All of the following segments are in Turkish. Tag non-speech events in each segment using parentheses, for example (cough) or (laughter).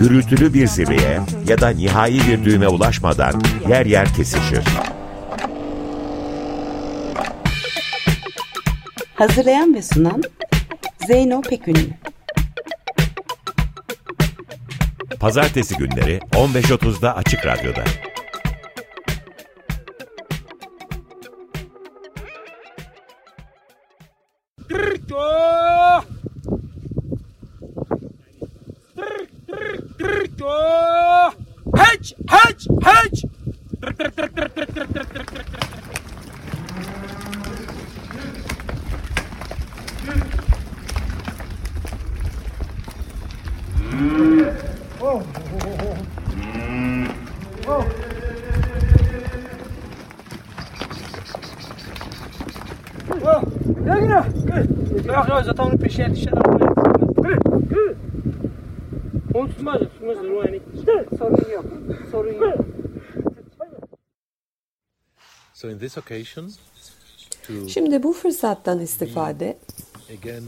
gürültülü bir zirveye ya da nihai bir düğüme ulaşmadan yer yer kesişir. Hazırlayan ve sunan Zeyno Pekünlü. Pazartesi günleri 15.30'da Açık Radyo'da. So in this occasion, to Şimdi bu fırsattan istifade again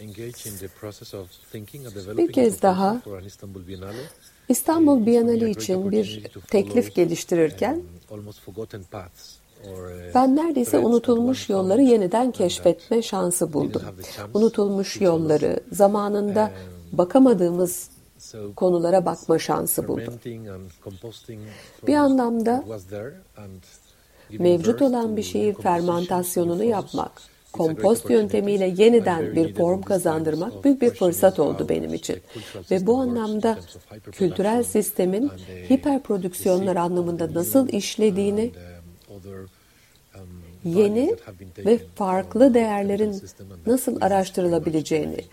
engage in the process of thinking and developing bir kez daha proposal for an Istanbul Bienali için bir teklif geliştirirken almost forgotten paths or uh, ben neredeyse unutulmuş yolları yeniden keşfetme şansı buldum. Unutulmuş yolları, zamanında bakamadığımız konulara bakma şansı buldum. Bir anlamda mevcut olan bir fermentasyonunu in yapmak, kompost yöntemiyle yeniden bir form kazandırmak büyük bir fırsat oldu benim için. Ve bu anlamda kültürel sistemin hiperprodüksiyonlar anlamında nasıl işlediğini and, um, um, yeni ve farklı değerlerin nasıl araştırılabileceğini,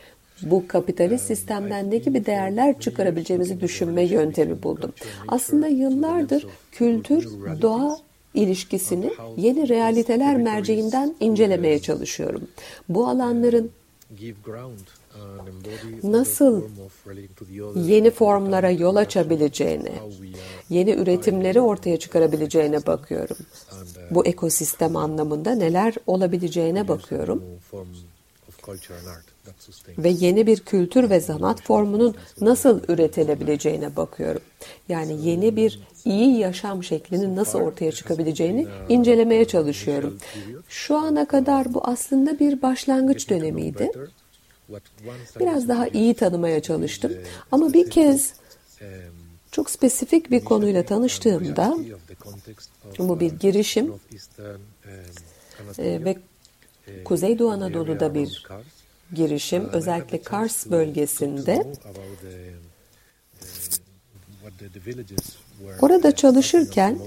bu kapitalist sistemden ne gibi değerler çıkarabileceğimizi düşünme yöntemi buldum. Aslında yıllardır kültür, doğa ilişkisini yeni realiteler merceğinden incelemeye çalışıyorum. Bu alanların embody Nasıl yeni formlara yol are yeni üretimleri ortaya çıkarabileceğine bakıyorum. uh, Bu ekosistem anlamında neler olabileceğine bakıyorum. Ve yeni bir kültür ve sanat formunun nasıl üretilebileceğine bakıyorum. Yani yeni bir iyi yaşam şeklinin nasıl ortaya çıkabileceğini incelemeye çalışıyorum. Şu ana kadar bu aslında bir başlangıç dönemiydi. Biraz daha iyi tanımaya çalıştım. Ama bir kez çok spesifik bir konuyla tanıştığımda bu bir girişim e, ve Kuzeydoğu Anadolu'da bir. Girişim Uh, özellikle Kars bölgesinde were Orada çalışırken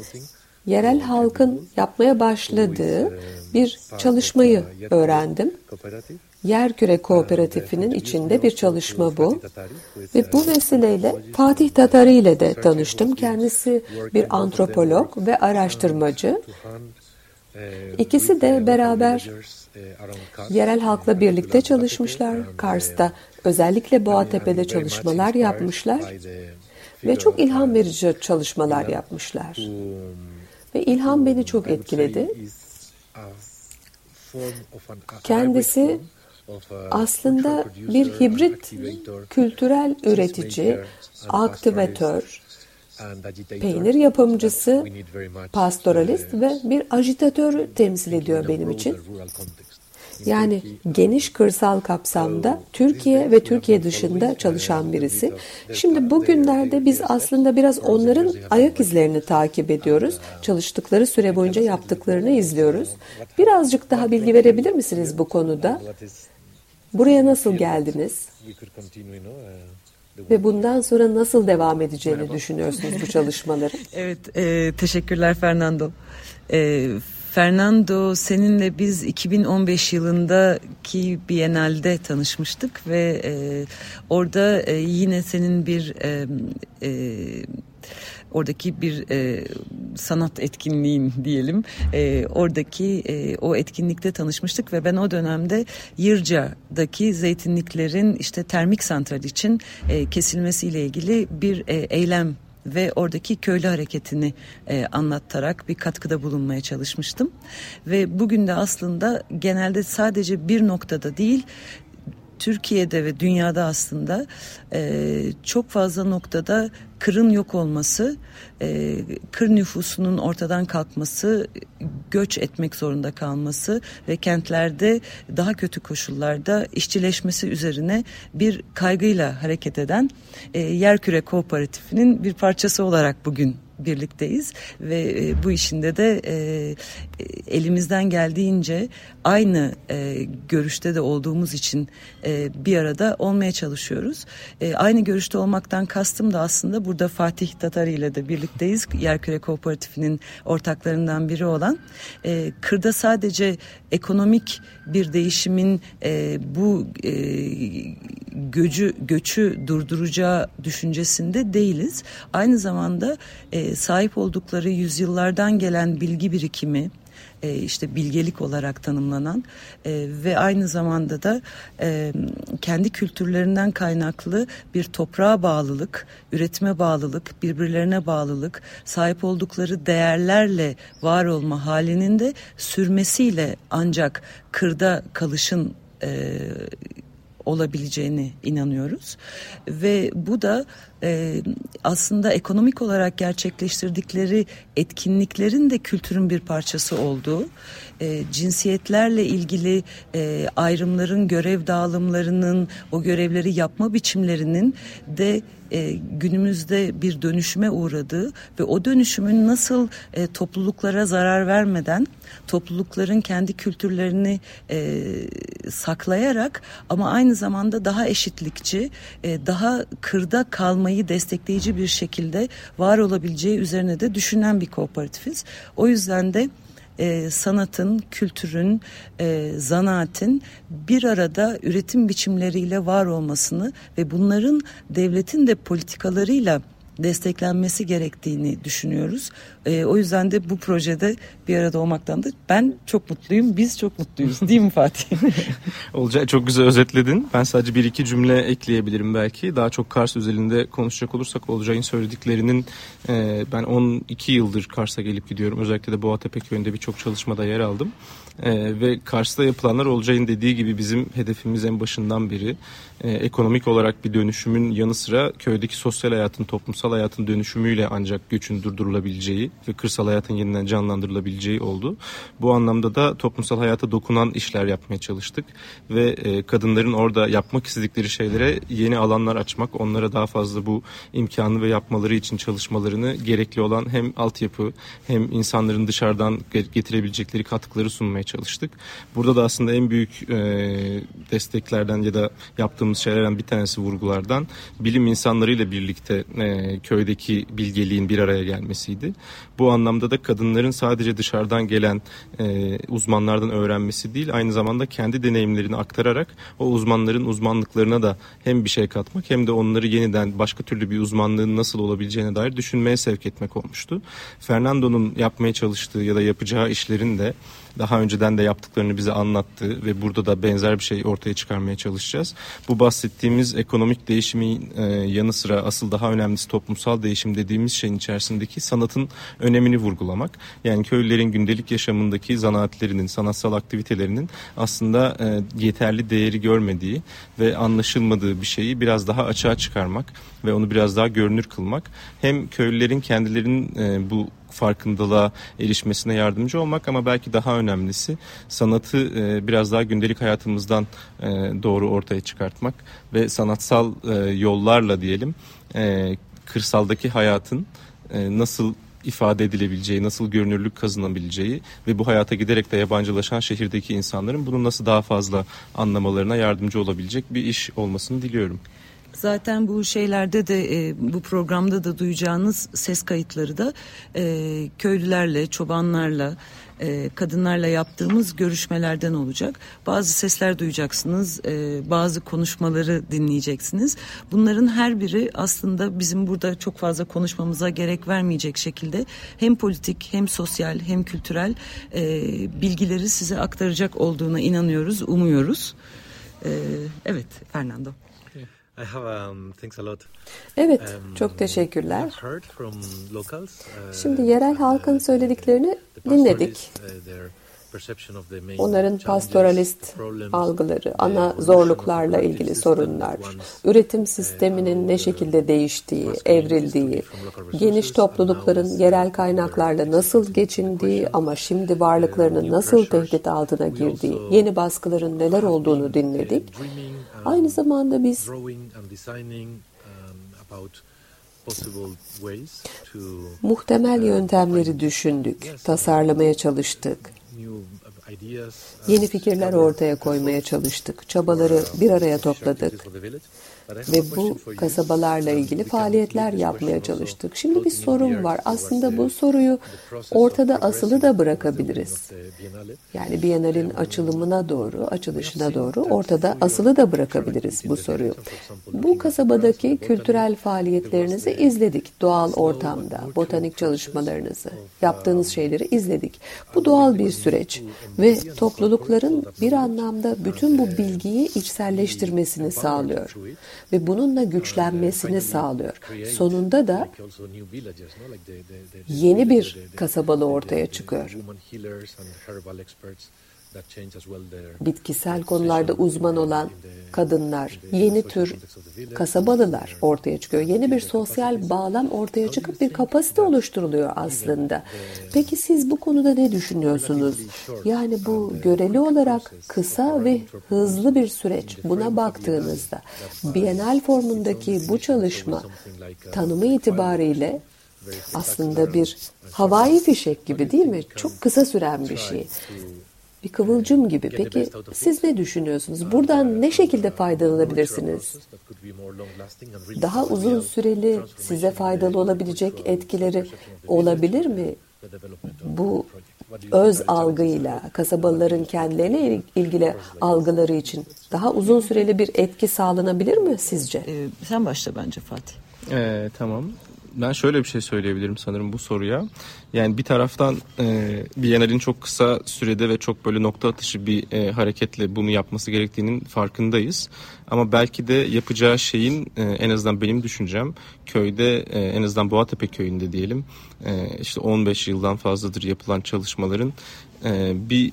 yerel halkın yapmaya başladığı bir çalışmayı öğrendim. Cooperative. Yerküre Kooperatifinin içinde bir çalışma bu. Ve bu vesileyle Fatih Tatarı ile de tanıştım. Kendisi bir antropolog ve araştırmacı. İkisi de beraber Yerel halkla birlikte çalışmışlar. Kars'ta özellikle Boğatepe'de çalışmalar yapmışlar ve çok ilham verici çalışmalar yapmışlar. Ve ilham beni çok etkiledi. Kendisi aslında bir hibrit kültürel üretici, aktivatör, peynir yapımcısı, pastoralist ve bir ajitatör temsil ediyor benim için. Yani geniş kırsal kapsamda Türkiye ve Türkiye dışında çalışan birisi. Şimdi bugünlerde biz aslında biraz onların ayak izlerini takip ediyoruz. Çalıştıkları süre boyunca yaptıklarını izliyoruz. Birazcık daha bilgi verebilir misiniz bu konuda? Buraya nasıl geldiniz? Ve bundan sonra nasıl devam edeceğini düşünüyorsunuz bu çalışmaları? (laughs) Evet, e, teşekkürler Fernando. E, Fernando seninle biz 2015 yılındaki Biennale'de tanışmıştık ve e, orada e, yine senin bir e, e, oradaki bir e, sanat etkinliğin diyelim e, oradaki e, o etkinlikte tanışmıştık ve ben o dönemde Yırca'daki zeytinliklerin işte termik santral için e, kesilmesiyle ilgili bir e, eylem ve oradaki köylü hareketini e, anlatarak bir katkıda bulunmaya çalışmıştım. Ve bugün de aslında genelde sadece bir noktada değil Türkiye'de ve dünyada aslında e, çok fazla noktada kırın yok olması, e, kır nüfusunun ortadan kalkması, göç etmek zorunda kalması ve kentlerde daha kötü koşullarda işçileşmesi üzerine bir kaygıyla hareket eden e, Yerküre Kooperatifinin bir parçası olarak bugün birlikteyiz ve e, bu işinde de e, elimizden geldiğince aynı e, görüşte de olduğumuz için e, bir arada olmaya çalışıyoruz. E, aynı görüşte olmaktan kastım da aslında burada Fatih Tatari ile de birlikteyiz. Yerküre Kooperatifinin ortaklarından biri olan. E, kırda sadece ekonomik bir değişimin e, bu e, göcü göçü durduracağı düşüncesinde değiliz. Aynı zamanda e, sahip oldukları yüzyıllardan gelen bilgi birikimi, e, işte bilgelik olarak tanımlanan e, ve aynı zamanda da e, kendi kültürlerinden kaynaklı bir toprağa bağlılık, üretime bağlılık, birbirlerine bağlılık, sahip oldukları değerlerle var olma halinin de sürmesiyle ancak kırda kalışın e, olabileceğini inanıyoruz. Ve bu da e, aslında ekonomik olarak gerçekleştirdikleri etkinliklerin de kültürün bir parçası olduğu, e, cinsiyetlerle ilgili e, ayrımların, görev dağılımlarının, o görevleri yapma biçimlerinin de e, günümüzde bir dönüşüme uğradığı ve o dönüşümün nasıl e, topluluklara zarar vermeden toplulukların kendi kültürlerini e, saklayarak ama aynı zamanda daha eşitlikçi, e, daha kırda kalmayı destekleyici bir şekilde var olabileceği üzerine de düşünen bir kooperatifiz. O yüzden de e, sanatın, kültürün, e, zanaatin bir arada üretim biçimleriyle var olmasını ve bunların devletin de politikalarıyla desteklenmesi gerektiğini düşünüyoruz. E, o yüzden de bu projede bir arada olmaktan da ben çok mutluyum. Biz çok mutluyuz (laughs) değil mi Fatih? (laughs) Olcay çok güzel özetledin. Ben sadece bir iki cümle ekleyebilirim belki. Daha çok Kars özelinde konuşacak olursak Olcay'ın söylediklerinin e, ben 12 yıldır Kars'a gelip gidiyorum. Özellikle de Boğatepe köyünde birçok çalışmada yer aldım. E, ve Kars'ta yapılanlar Olcay'ın dediği gibi bizim hedefimiz en başından beri e, ekonomik olarak bir dönüşümün yanı sıra köydeki sosyal hayatın, toplumsal hayatın dönüşümüyle ancak göçün durdurulabileceği ve kırsal hayatın yeniden canlandırılabileceği oldu. Bu anlamda da toplumsal hayata dokunan işler yapmaya çalıştık ve e, kadınların orada yapmak istedikleri şeylere yeni alanlar açmak, onlara daha fazla bu imkanı ve yapmaları için çalışmalarını gerekli olan hem altyapı hem insanların dışarıdan getirebilecekleri katkıları sunmaya çalıştık. Burada da aslında en büyük e, desteklerden ya da yaptığımız şeylerden bir tanesi vurgulardan bilim insanlarıyla birlikte e, köydeki bilgeliğin bir araya gelmesiydi. Bu anlamda da kadınların sadece dışarıdan gelen e, uzmanlardan öğrenmesi değil aynı zamanda kendi deneyimlerini aktararak o uzmanların uzmanlıklarına da hem bir şey katmak hem de onları yeniden başka türlü bir uzmanlığın nasıl olabileceğine dair düşünmeye sevk etmek olmuştu. Fernando'nun yapmaya çalıştığı ya da yapacağı işlerin de daha önceden de yaptıklarını bize anlattı ve burada da benzer bir şey ortaya çıkarmaya çalışacağız. Bu bahsettiğimiz ekonomik değişimin e, yanı sıra asıl daha önemlisi toplumsal değişim dediğimiz şeyin içerisindeki sanatın önemini vurgulamak. Yani köylülerin gündelik yaşamındaki zanaatlerinin, sanatsal aktivitelerinin aslında e, yeterli değeri görmediği ve anlaşılmadığı bir şeyi biraz daha açığa çıkarmak ve onu biraz daha görünür kılmak. Hem köylülerin kendilerinin e, bu farkındalığa erişmesine yardımcı olmak ama belki daha önemlisi sanatı e, biraz daha gündelik hayatımızdan e, doğru ortaya çıkartmak ve sanatsal e, yollarla diyelim e, kırsaldaki hayatın e, nasıl ifade edilebileceği, nasıl görünürlük kazanabileceği ve bu hayata giderek de yabancılaşan şehirdeki insanların bunu nasıl daha fazla anlamalarına yardımcı olabilecek bir iş olmasını diliyorum. Zaten bu şeylerde de e, bu programda da duyacağınız ses kayıtları da e, köylülerle, çobanlarla, e, kadınlarla yaptığımız görüşmelerden olacak. Bazı sesler duyacaksınız, e, bazı konuşmaları dinleyeceksiniz. Bunların her biri aslında bizim burada çok fazla konuşmamıza gerek vermeyecek şekilde hem politik hem sosyal hem kültürel e, bilgileri size aktaracak olduğuna inanıyoruz, umuyoruz. E, evet Fernando. I have, um, thanks a lot. Evet, Um, çok teşekkürler. Heard from locals, uh, Şimdi yerel halkın söylediklerini the dinledik. uh, Onların pastoralist algıları, ana zorluklarla ilgili sorunlar, üretim sisteminin ne şekilde değiştiği, evrildiği, geniş toplulukların yerel kaynaklarla nasıl geçindiği ama şimdi varlıklarının nasıl tehdit altına girdiği, yeni baskıların neler olduğunu dinledik. Aynı zamanda biz um, about possible ways to muhtemel yöntemleri düşündük, tasarlamaya çalıştık. Uh, Yeni fikirler ortaya koymaya çalıştık. Çabaları bir araya topladık. Ve bu kasabalarla ilgili faaliyetler yapmaya çalıştık. Şimdi bir sorun var. Aslında bu soruyu ortada asılı da bırakabiliriz. Yani Biennale'in açılımına doğru, açılışına doğru ortada asılı da bırakabiliriz bu soruyu. Bu kasabadaki kültürel faaliyetlerinizi izledik. Doğal ortamda, botanik çalışmalarınızı, yaptığınız şeyleri izledik. Bu doğal bir süreç ve toplulukların bir anlamda bütün bu bilgiyi içselleştirmesini sağlıyor ve bununla güçlenmesini sağlıyor. Sonunda da yeni bir kasabalı ortaya çıkıyor. Bitkisel konularda uzman olan kadınlar, yeni tür kasabalılar ortaya çıkıyor. Yeni bir sosyal bağlam ortaya çıkıp bir kapasite oluşturuluyor aslında. Peki siz bu konuda ne düşünüyorsunuz? Yani bu göreli olarak kısa ve hızlı bir süreç. Buna baktığınızda Bienal formundaki bu çalışma tanımı itibariyle aslında bir havai fişek gibi değil mi? Çok kısa süren bir şey. Bir kıvılcım gibi. Peki siz ne düşünüyorsunuz? Buradan ne şekilde faydalanabilirsiniz? Daha uzun süreli size faydalı olabilecek etkileri olabilir mi? Bu öz algıyla, kasabalıların kendilerine ilgili algıları için daha uzun süreli bir etki sağlanabilir mi sizce? Ee, sen başla bence Fatih. Ee, tamam. Ben şöyle bir şey söyleyebilirim sanırım bu soruya. Yani bir taraftan e, Biennale'in çok kısa sürede ve çok böyle nokta atışı bir e, hareketle bunu yapması gerektiğinin farkındayız. Ama belki de yapacağı şeyin e, en azından benim düşüncem köyde e, en azından Boğatepe köyünde diyelim e, işte 15 yıldan fazladır yapılan çalışmaların e, bir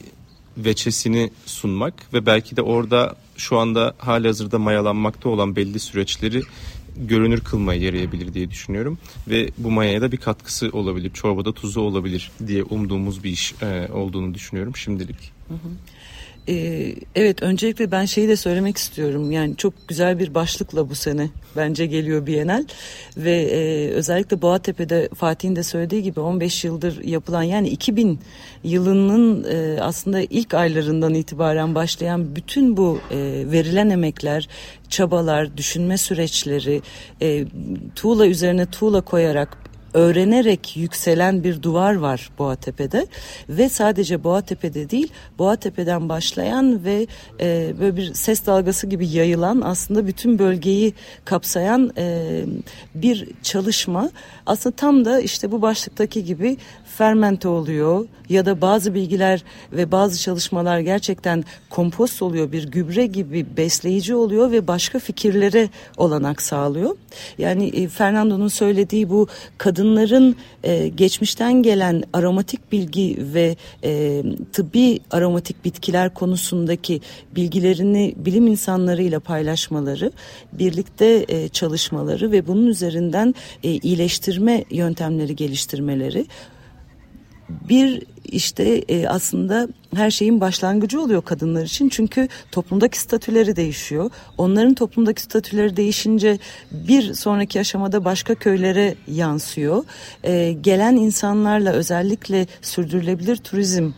veçesini sunmak ve belki de orada şu anda hali hazırda mayalanmakta olan belli süreçleri görünür kılmaya yarayabilir diye düşünüyorum. Ve bu mayaya da bir katkısı olabilir. Çorbada tuzu olabilir diye umduğumuz bir iş e, olduğunu düşünüyorum şimdilik. Hı hı. Ee, evet öncelikle ben şeyi de söylemek istiyorum. Yani çok güzel bir başlıkla bu sene bence geliyor Bienal ve e, özellikle Boğatepe'de Fatih'in de söylediği gibi 15 yıldır yapılan yani 2000 yılının e, aslında ilk aylarından itibaren başlayan bütün bu e, verilen emekler, çabalar, düşünme süreçleri, e, tuğla üzerine tuğla koyarak öğrenerek yükselen bir duvar var Boğatepe'de. Ve sadece Boğatepe'de değil Boğatepe'den başlayan ve e, böyle bir ses dalgası gibi yayılan aslında bütün bölgeyi kapsayan e, bir çalışma. Aslında tam da işte bu başlıktaki gibi fermente oluyor ya da bazı bilgiler ve bazı çalışmalar gerçekten kompost oluyor bir gübre gibi besleyici oluyor ve başka fikirlere olanak sağlıyor. Yani e, Fernando'nun söylediği bu kadınların e, geçmişten gelen aromatik bilgi ve e, tıbbi aromatik bitkiler konusundaki bilgilerini bilim insanlarıyla paylaşmaları, birlikte e, çalışmaları ve bunun üzerinden e, iyileştirme yöntemleri geliştirmeleri bir işte e, aslında her şeyin başlangıcı oluyor kadınlar için çünkü toplumdaki statüleri değişiyor. Onların toplumdaki statüleri değişince bir sonraki aşamada başka köylere yansıyor. E, gelen insanlarla özellikle sürdürülebilir turizm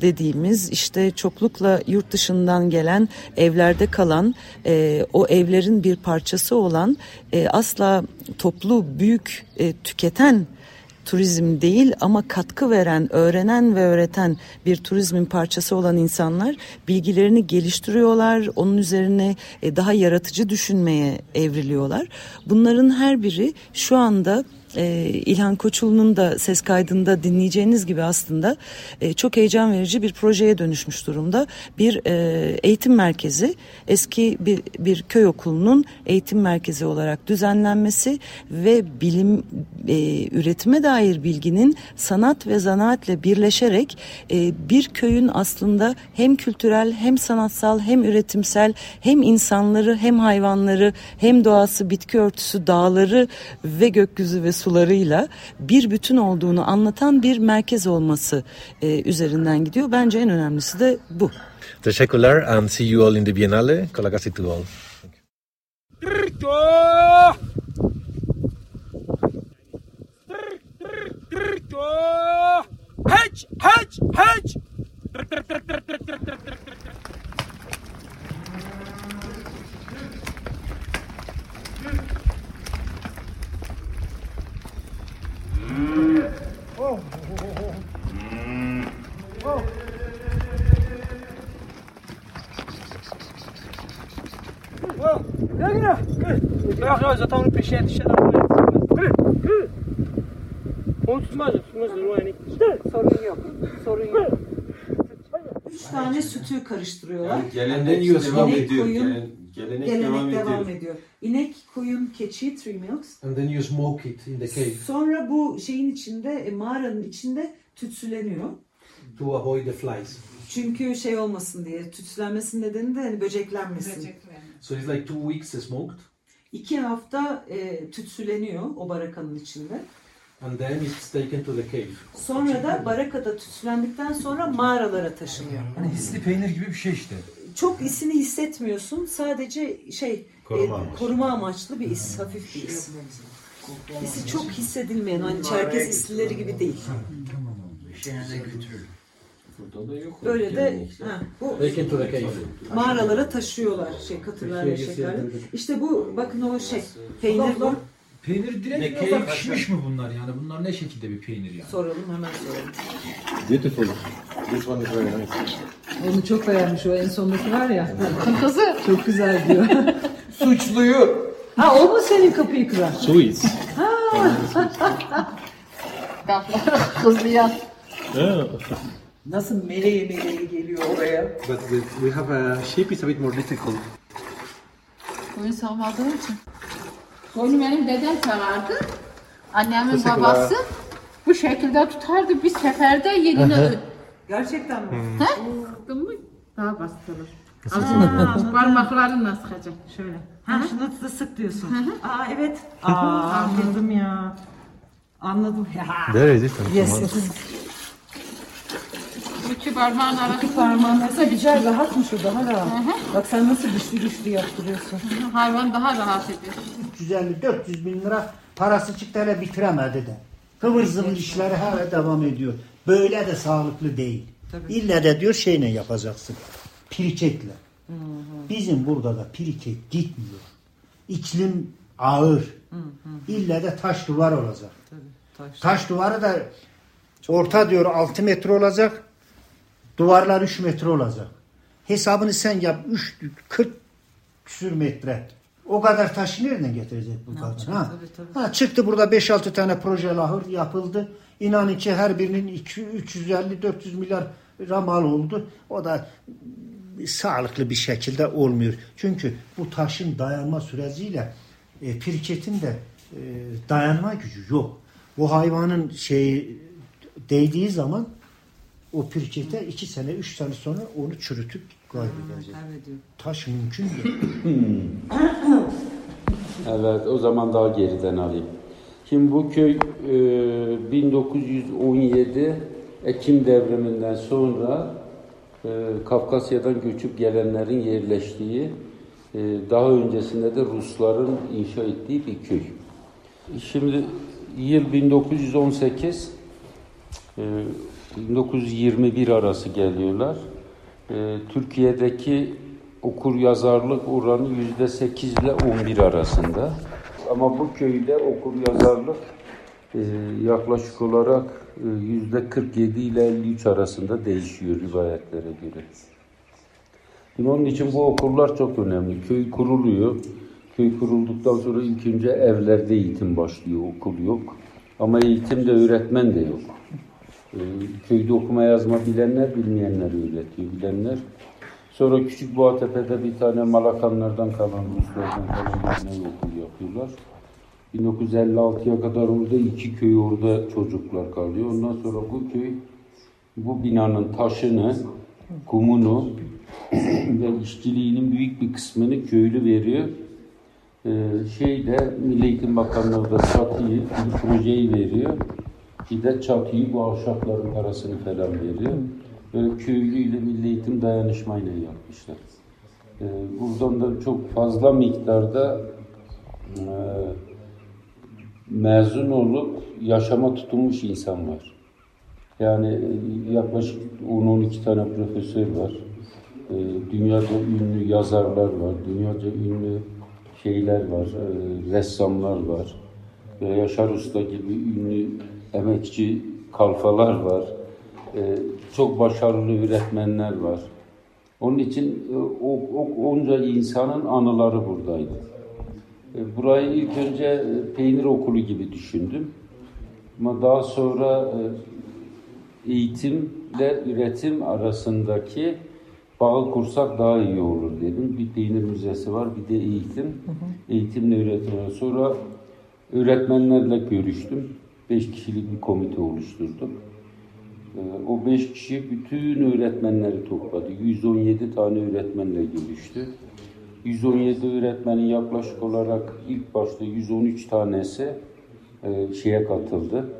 dediğimiz işte çoklukla yurt dışından gelen evlerde kalan e, o evlerin bir parçası olan e, asla toplu büyük e, tüketen turizm değil ama katkı veren, öğrenen ve öğreten bir turizmin parçası olan insanlar bilgilerini geliştiriyorlar. Onun üzerine e, daha yaratıcı düşünmeye evriliyorlar. Bunların her biri şu anda e, İlhan Koçul'un da ses kaydında dinleyeceğiniz gibi aslında e, çok heyecan verici bir projeye dönüşmüş durumda. Bir e, eğitim merkezi eski bir, bir köy okulunun eğitim merkezi olarak düzenlenmesi ve bilim e, üretime dair bilginin sanat ve zanaatle birleşerek bir köyün aslında hem kültürel hem sanatsal hem üretimsel hem insanları hem hayvanları hem doğası bitki örtüsü dağları ve gökyüzü ve sularıyla bir bütün olduğunu anlatan bir merkez olması e, üzerinden gidiyor. Bence en önemlisi de bu. Teşekkürler and see you all in the Biennale. Kolagasi to all. Hedge, hedge, hedge. Ja, ja, za tam piše, še da On tutmaz, tutmaz, yani. Sorun yok, sorun yok. Üç tane sütü karıştırıyorlar. Yani gelenek devam İnek, ediyor. koyun, Gelen- gelenek gelenek devam devam, ediyor. ediyor. İnek, koyun, keçi, three milks. And then you smoke it in the cave Sonra bu şeyin içinde, e, mağaranın içinde tütsüleniyor. to avoid the flies. Çünkü şey olmasın diye, tütsülenmesinin nedeni de hani böceklenmesin. So it's like two weeks smoked, İki hafta e, tütsüleniyor o barakanın içinde. and then it's taken to the cave. Sonra da barakada tütsülendikten sonra mağaralara taşınıyor. Hani hisli peynir gibi bir şey işte. Çok isini hissetmiyorsun. Sadece şey Koruma e, amaçlı. koruma amaçlı bir is, hafif bir is. İsi çok hissedilmeyen, hani Çerkez islileri gibi değil. Böyle de ha, bu mağaralara taşıyorlar şey katırlarla şekerle. İşte bu bakın o şey peynir bu. Peynir direkt yoksa pişmiş mi bunlar yani? Bunlar ne şekilde bir peynir yani? Soralım hemen soralım. Beautiful. This one is very nice. Onu çok beğenmiş o en sondaki var ya. Kızı. Çok güzel diyor. (laughs) Suçluyu. ha o mu senin kapıyı kıran? Suiz. Kızlayan. Nasıl meleğe meleğe geliyor oraya. But the, we have a sheep is a bit more difficult. Koyun savmadığım için. Koyunu benim dedem severdi. Annemin Teşekkürler. babası bu şekilde tutardı bir seferde yerine Gerçekten mi? He? Sıktın mı daha bastırır. Aa, parmaklarınla sıkacak şöyle. Ha, şunu da sık diyorsun. Aa evet. Aa anladım ya. Anladım. Ya. (laughs) There is it. Yes. İki parmağın arasında. İki parmağın arasında güzel rahatmış o daha rahat. Bak sen nasıl güçlü güçlü yaptırıyorsun. Hayvan daha rahat ediyor. 350-400 bin lira parası çıktı hele bitiremedi de. Kıvır zıvır işleri hala devam ediyor. Böyle de sağlıklı değil. İlle de diyor şeyle yapacaksın. Piriketle. Bizim burada da piriket gitmiyor. İklim ağır. İlle de taş duvar olacak. Taş duvarı da orta diyor 6 metre olacak. Duvarlar 3 metre olacak. Hesabını sen yap. 3 40 küsür metre. O kadar taşı nereden getirecek bu kadar? Ha? ha? çıktı burada 5-6 tane proje lahır yapıldı. İnanın ki her birinin 350-400 milyar lira mal oldu. O da sağlıklı bir şekilde olmuyor. Çünkü bu taşın dayanma süreciyle e, pirketin de e, dayanma gücü yok. Bu hayvanın şeyi değdiği zaman o pirkete iki sene, üç sene sonra onu çürütüp kaybedecek. Taş mümkün değil. Evet, o zaman daha geriden alayım. Şimdi bu köy e, 1917 Ekim devriminden sonra e, Kafkasya'dan göçüp gelenlerin yerleştiği, e, daha öncesinde de Rusların inşa ettiği bir köy. Şimdi yıl 1918, e, 1921 arası geliyorlar. Ee, Türkiye'deki okur yazarlık oranı yüzde 8 ile 11 arasında. Ama bu köyde okur yazarlık e, yaklaşık olarak e, yüzde 47 ile 53 arasında değişiyor rivayetlere göre. Şimdi onun için bu okullar çok önemli. Köy kuruluyor. Köy kurulduktan sonra ilk önce evlerde eğitim başlıyor, okul yok. Ama eğitimde öğretmen de yok. Ee, köyde okuma yazma bilenler, bilmeyenler öğretiyor, bilenler. Sonra Küçük Boğatepe'de bir tane Malakanlardan kalan, Ruslardan kalan bir okul yapıyorlar. 1956'ya kadar orada iki köy orada çocuklar kalıyor. Ondan sonra bu köy bu binanın taşını, kumunu (clears throat) ve işçiliğinin büyük bir kısmını köylü veriyor. Ee, şeyde Milli Eğitim Bakanlığı da çatıyı, bir projeyi veriyor. De çatıyı bu ahşapların parasını falan veriyor. Böyle köylüyle Milli Eğitim dayanışmayla yapmışlar. Ee, buradan da çok fazla miktarda e, mezun olup yaşama tutunmuş insan var. Yani e, yaklaşık 10-12 tane profesör var. E, Dünyada ünlü yazarlar var. Dünyaca ünlü şeyler var, e, ressamlar var. Yaşar Usta gibi ünlü emekçi kalfalar var. E, çok başarılı öğretmenler var. Onun için e, o, o onca insanın anıları buradaydı. E, burayı ilk önce peynir okulu gibi düşündüm. Ama daha sonra eğitimle üretim arasındaki bağı kursak daha iyi olur dedim. Bir peynir müzesi var, bir de eğitim. Eğitimle üretim. Sonra öğretmenlerle görüştüm. Beş kişilik bir komite oluşturdum. Ee, O beş kişi bütün öğretmenleri topladı. 117 tane öğretmenle görüştü. 117 öğretmenin yaklaşık olarak ilk başta 113 tanesi e, şeye katıldı.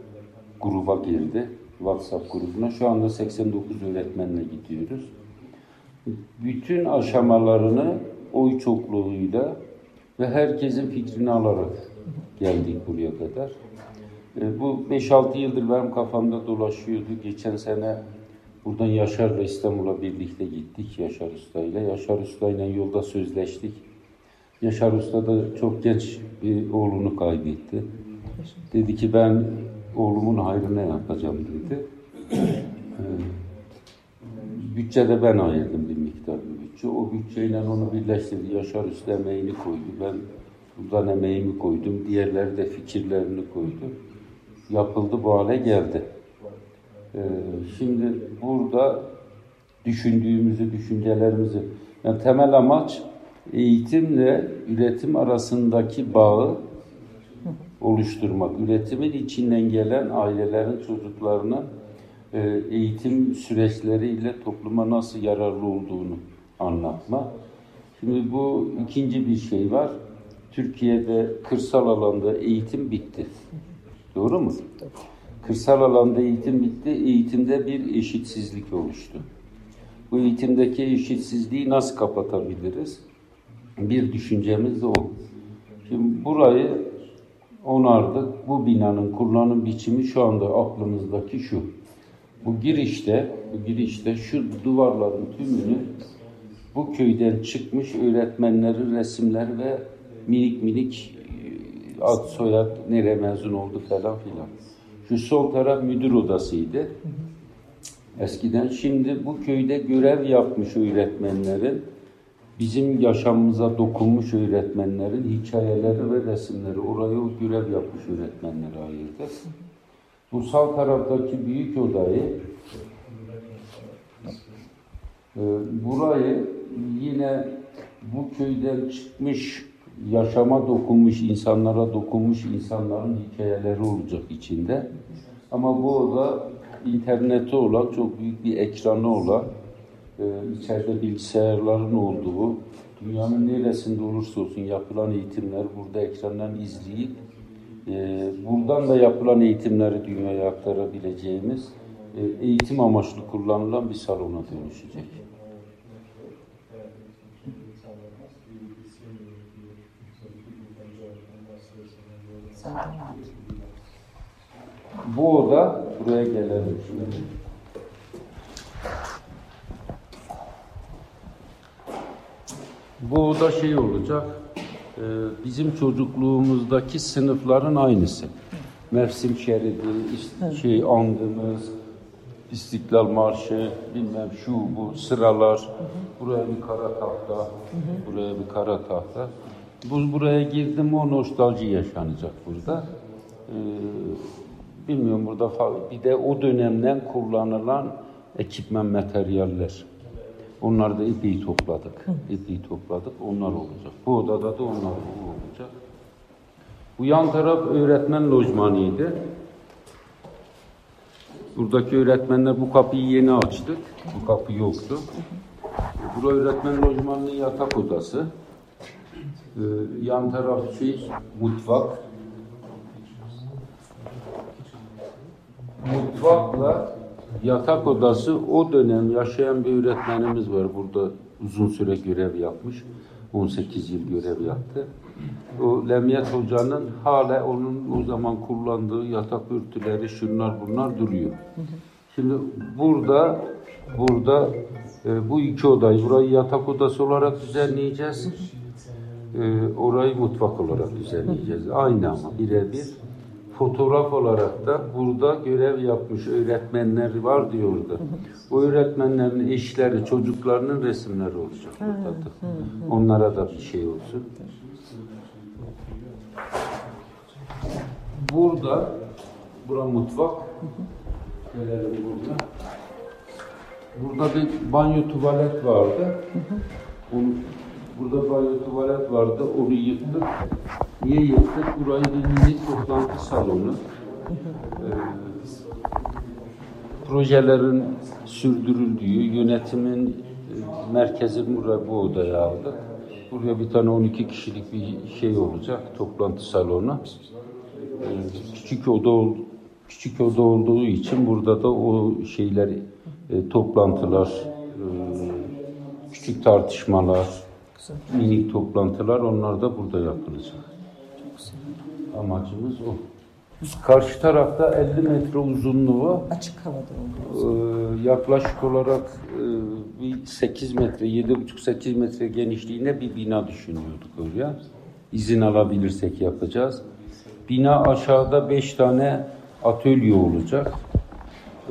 Gruba girdi. WhatsApp grubuna. Şu anda 89 öğretmenle gidiyoruz bütün aşamalarını oy çokluğuyla ve herkesin fikrini alarak geldik buraya kadar. E, bu 5-6 yıldır benim kafamda dolaşıyordu. Geçen sene buradan Yaşar'la İstanbul'a birlikte gittik Yaşar Usta'yla. Yaşar Usta'yla yolda sözleştik. Yaşar Usta da çok genç bir oğlunu kaybetti. Dedi ki ben oğlumun hayrına yapacağım dedi. E, bütçede ben ayırdım bir miktar bir bütçe. O bütçeyle onu birleştirdi. Yaşar Usta emeğini koydu. Ben buradan emeğimi koydum. Diğerleri de fikirlerini koydu. Yapıldı bu hale geldi. Ee, şimdi burada düşündüğümüzü, düşüncelerimizi yani temel amaç eğitimle üretim arasındaki bağı oluşturmak. Üretimin içinden gelen ailelerin çocuklarının e, eğitim süreçleriyle topluma nasıl yararlı olduğunu anlatma. Şimdi bu ikinci bir şey var. Türkiye'de kırsal alanda eğitim bitti. Doğru mu? Kırsal alanda eğitim bitti. Eğitimde bir eşitsizlik oluştu. Bu eğitimdeki eşitsizliği nasıl kapatabiliriz? Bir düşüncemiz de o. Şimdi burayı onardık. Bu binanın kullanım biçimi şu anda aklımızdaki şu. Bu girişte, bu girişte şu duvarların tümünü bu köyden çıkmış öğretmenlerin resimler ve minik minik ad soyad nereye mezun oldu falan filan. Şu sol taraf müdür odasıydı. Eskiden şimdi bu köyde görev yapmış öğretmenlerin bizim yaşamımıza dokunmuş öğretmenlerin hikayeleri ve resimleri oraya o görev yapmış öğretmenlere ayırdık. Bu sağ taraftaki büyük odayı e, burayı yine bu köyden çıkmış yaşama dokunmuş insanlara dokunmuş insanların hikayeleri olacak içinde. Ama bu oda interneti olan çok büyük bir ekranı olan e, içeride bilgisayarların olduğu dünyanın neresinde olursa olsun yapılan eğitimler burada ekrandan izleyip e, buradan da yapılan eğitimleri dünyaya aktarabileceğimiz e, eğitim amaçlı kullanılan bir salona dönüşecek. Bu oda buraya gelelim şimdi. Bu oda şey olacak, e, bizim çocukluğumuzdaki sınıfların aynısı. Mevsim şeridi, şey andımız, İstiklal Marşı, bilmem şu bu sıralar. Buraya bir kara tahta, buraya bir kara tahta. Bu buraya girdim o nostalji yaşanacak burada. Ee, bilmiyorum burada bir de o dönemden kullanılan ekipman materyaller. Onları da epey topladık. Epey topladık. Onlar olacak. Bu odada da onlar olacak. Bu yan taraf öğretmen lojmanıydı. Buradaki öğretmenler bu kapıyı yeni açtık. Bu kapı yoktu. Burası öğretmen lojmanının yatak odası. Ee, yan taraf şey mutfak. Mutfakla yatak odası o dönem yaşayan bir öğretmenimiz var burada uzun süre görev yapmış. 18 yıl görev yaptı. O Lemiyet Hoca'nın hala onun o zaman kullandığı yatak örtüleri şunlar bunlar duruyor. Şimdi burada burada e, bu iki odayı burayı yatak odası olarak düzenleyeceğiz. E, orayı mutfak olarak düzenleyeceğiz. Aynı ama birebir. Fotoğraf olarak da burada görev yapmış öğretmenler var diyor orada. O öğretmenlerin eşleri, çocuklarının resimleri olacak burada da. Onlara da bir şey olsun. Burada, bura mutfak. Gelelim burada. Burada bir banyo tuvalet vardı. Onu, burada banyo tuvalet vardı. Onu yıktık. Niye yıktık? Burayı mini toplantı salonu. Ee, projelerin sürdürüldüğü, yönetimin e, merkezi buraya bu odaya aldık. Buraya bir tane 12 kişilik bir şey olacak, toplantı salonu. Ee, küçük oda küçük oda olduğu için burada da o şeyler e, toplantılar, e, küçük tartışmalar, minik toplantılar onlar da burada yapılacak. Amacımız o. Karşı tarafta 50 metre uzunluğu Açık havada oldu. ee, yaklaşık olarak e, bir 8 metre, 7,5-8 metre genişliğinde bir bina düşünüyorduk oraya. İzin alabilirsek yapacağız. Bina aşağıda 5 tane atölye olacak.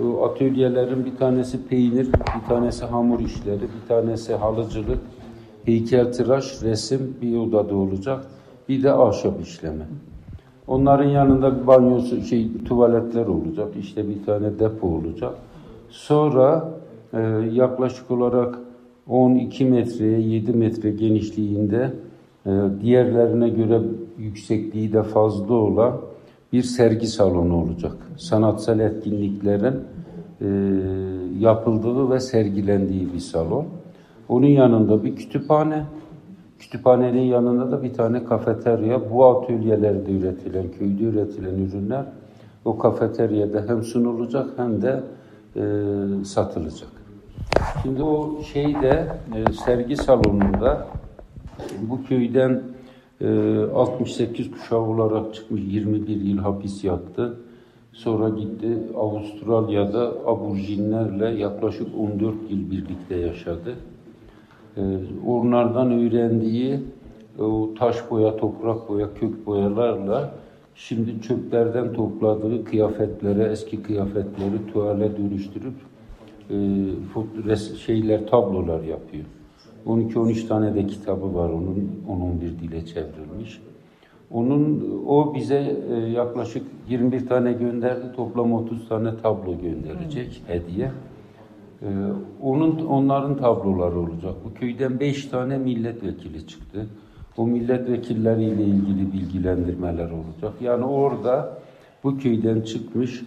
O atölyelerin bir tanesi peynir, bir tanesi hamur işleri, bir tanesi halıcılık, heykeltıraş, resim bir odada olacak. Bir de ahşap işleme. Onların yanında bir banyosu, şey, tuvaletler olacak. İşte bir tane depo olacak. Sonra e, yaklaşık olarak 12 metreye 7 metre genişliğinde e, diğerlerine göre yüksekliği de fazla olan bir sergi salonu olacak. Sanatsal etkinliklerin e, yapıldığı ve sergilendiği bir salon. Onun yanında bir kütüphane, Kütüphanenin yanında da bir tane kafeterya. Bu atölyelerde üretilen, köyde üretilen ürünler o kafeteryada hem sunulacak hem de e, satılacak. Şimdi o şeyde e, sergi salonunda bu köyden e, 68 kuşağı olarak çıkmış 21 yıl hapis yattı. Sonra gitti Avustralya'da aborjinlerle yaklaşık 14 yıl birlikte yaşadı. Ee, onlardan öğrendiği o taş boya, toprak boya, kök boyalarla şimdi çöplerden topladığı kıyafetlere, eski kıyafetleri tuvale dönüştürüp e, şeyler, tablolar yapıyor. 12-13 tane de kitabı var onun, 10-11 dile çevrilmiş. Onun o bize e, yaklaşık 21 tane gönderdi. Toplam 30 tane tablo gönderecek hediye. Ee, onun onların tabloları olacak. Bu köyden beş tane milletvekili çıktı. O milletvekilleriyle ilgili bilgilendirmeler olacak. Yani orada bu köyden çıkmış,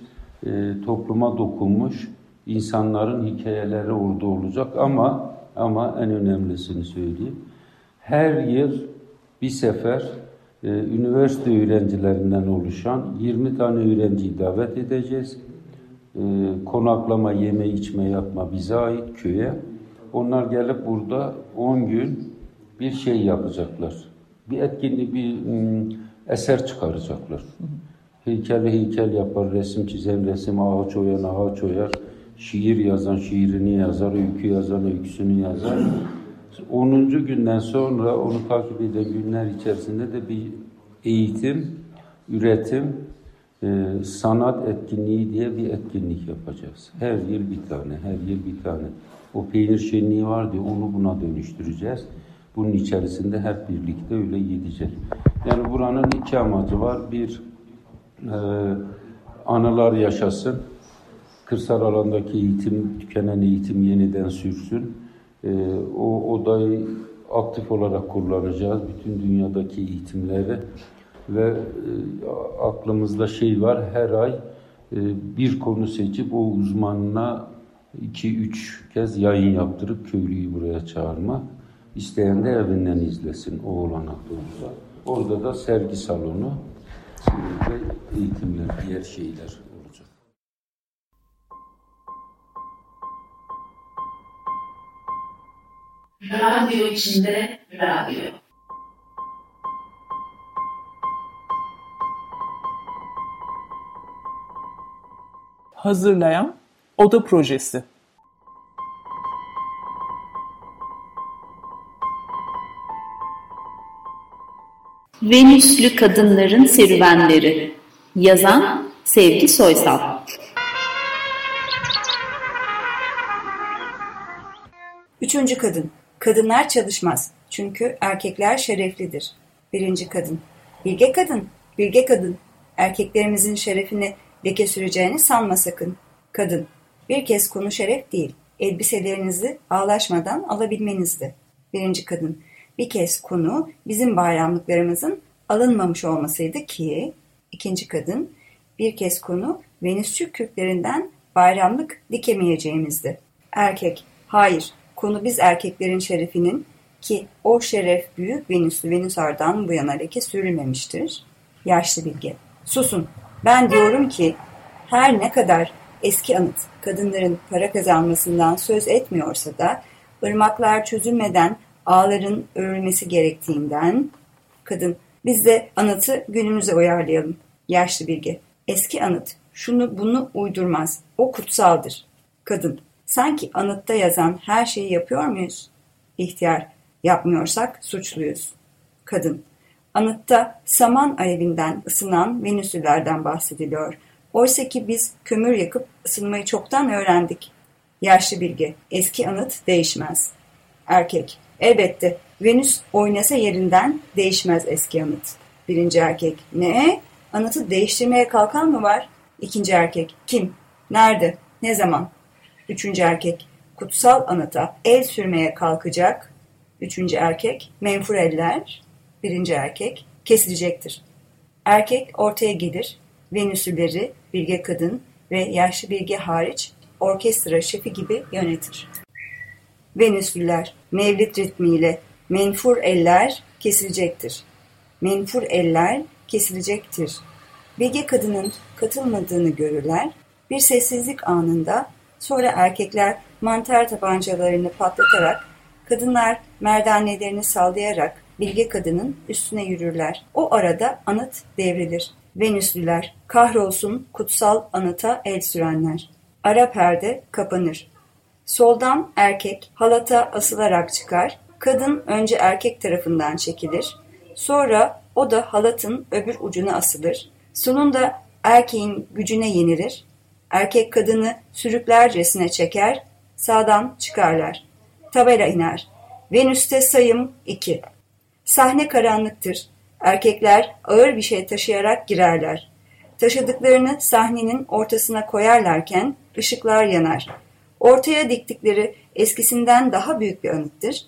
e, topluma dokunmuş insanların hikayeleri orada olacak ama ama en önemlisini söyleyeyim. Her yıl bir sefer e, üniversite öğrencilerinden oluşan 20 tane öğrenciyi davet edeceğiz. E, konaklama, yeme, içme yapma bize ait köye. Onlar gelip burada 10 gün bir şey yapacaklar. Bir etkinlik, bir mm, eser çıkaracaklar. Heykel heykel yapar, resim çizen resim, ağaç oyan ağaç oyar, şiir yazan şiirini yazar, öykü yazan öyküsünü yazar. 10. günden sonra onu takip eden günler içerisinde de bir eğitim, üretim, e, sanat etkinliği diye bir etkinlik yapacağız. Her yıl bir tane, her yıl bir tane. O peynir şenliği var diye onu buna dönüştüreceğiz. Bunun içerisinde hep birlikte öyle gidecek. Yani buranın iki amacı var. Bir, e, anılar yaşasın. Kırsal alandaki eğitim, tükenen eğitim yeniden sürsün. E, o odayı aktif olarak kullanacağız. Bütün dünyadaki eğitimleri ve e, aklımızda şey var her ay e, bir konu seçip o uzmanına iki üç kez yayın yaptırıp köylüyü buraya çağırmak. İsteyen de evinden izlesin o olanak olursa. Orada da sergi salonu ve eğitimler, diğer şeyler olacak. Radyo içinde radyo. Hazırlayan Oda Projesi Venüslü Kadınların Serüvenleri Yazan Sevgi Soysal Üçüncü kadın. Kadınlar çalışmaz. Çünkü erkekler şereflidir. Birinci kadın. Bilge kadın. Bilge kadın. Erkeklerimizin şerefini leke süreceğini sanma sakın. Kadın. Bir kez konu şeref değil. Elbiselerinizi ağlaşmadan alabilmenizdi. Birinci kadın. Bir kez konu bizim bayramlıklarımızın alınmamış olmasıydı ki, ikinci kadın, bir kez konu Venüsçü kürklerinden bayramlık dikemeyeceğimizdi. Erkek, hayır, konu biz erkeklerin şerefinin ki o şeref büyük Venüslü Venüsar'dan bu yana leke sürülmemiştir. Yaşlı bilge, susun, ben diyorum ki her ne kadar eski anıt kadınların para kazanmasından söz etmiyorsa da ırmaklar çözülmeden ağların örülmesi gerektiğinden kadın biz de anıtı günümüze uyarlayalım. Yaşlı bilge. Eski anıt şunu bunu uydurmaz. O kutsaldır. Kadın. Sanki anıtta yazan her şeyi yapıyor muyuz? İhtiyar. Yapmıyorsak suçluyuz. Kadın. Anıtta saman alevinden ısınan Venüsülerden bahsediliyor. Oysa ki biz kömür yakıp ısınmayı çoktan öğrendik. Yaşlı bilge. Eski anıt değişmez. Erkek. Elbette Venüs oynasa yerinden değişmez eski anıt. Birinci erkek. Ne? Anıtı değiştirmeye kalkan mı var? İkinci erkek. Kim? Nerede? Ne zaman? Üçüncü erkek. Kutsal anıta el sürmeye kalkacak. Üçüncü erkek. Menfur eller. Birinci erkek. Kesilecektir. Erkek ortaya gelir. Venüsüleri, bilge kadın ve yaşlı bilge hariç orkestra şefi gibi yönetir. Venüslüler mevlit ritmiyle menfur eller kesilecektir. Menfur eller kesilecektir. Bilge kadının katılmadığını görürler. Bir sessizlik anında sonra erkekler mantar tabancalarını patlatarak kadınlar merdanelerini sallayarak bilge kadının üstüne yürürler. O arada anıt devrilir. Venüslüler kahrolsun kutsal anıta el sürenler. Ara perde kapanır. Soldan erkek halata asılarak çıkar. Kadın önce erkek tarafından çekilir. Sonra o da halatın öbür ucuna asılır. Sonunda erkeğin gücüne yenilir. Erkek kadını sürüklercesine çeker. Sağdan çıkarlar. Tabela iner. Venüs'te sayım 2. Sahne karanlıktır. Erkekler ağır bir şey taşıyarak girerler. Taşıdıklarını sahnenin ortasına koyarlarken ışıklar yanar. Ortaya diktikleri eskisinden daha büyük bir anıttır.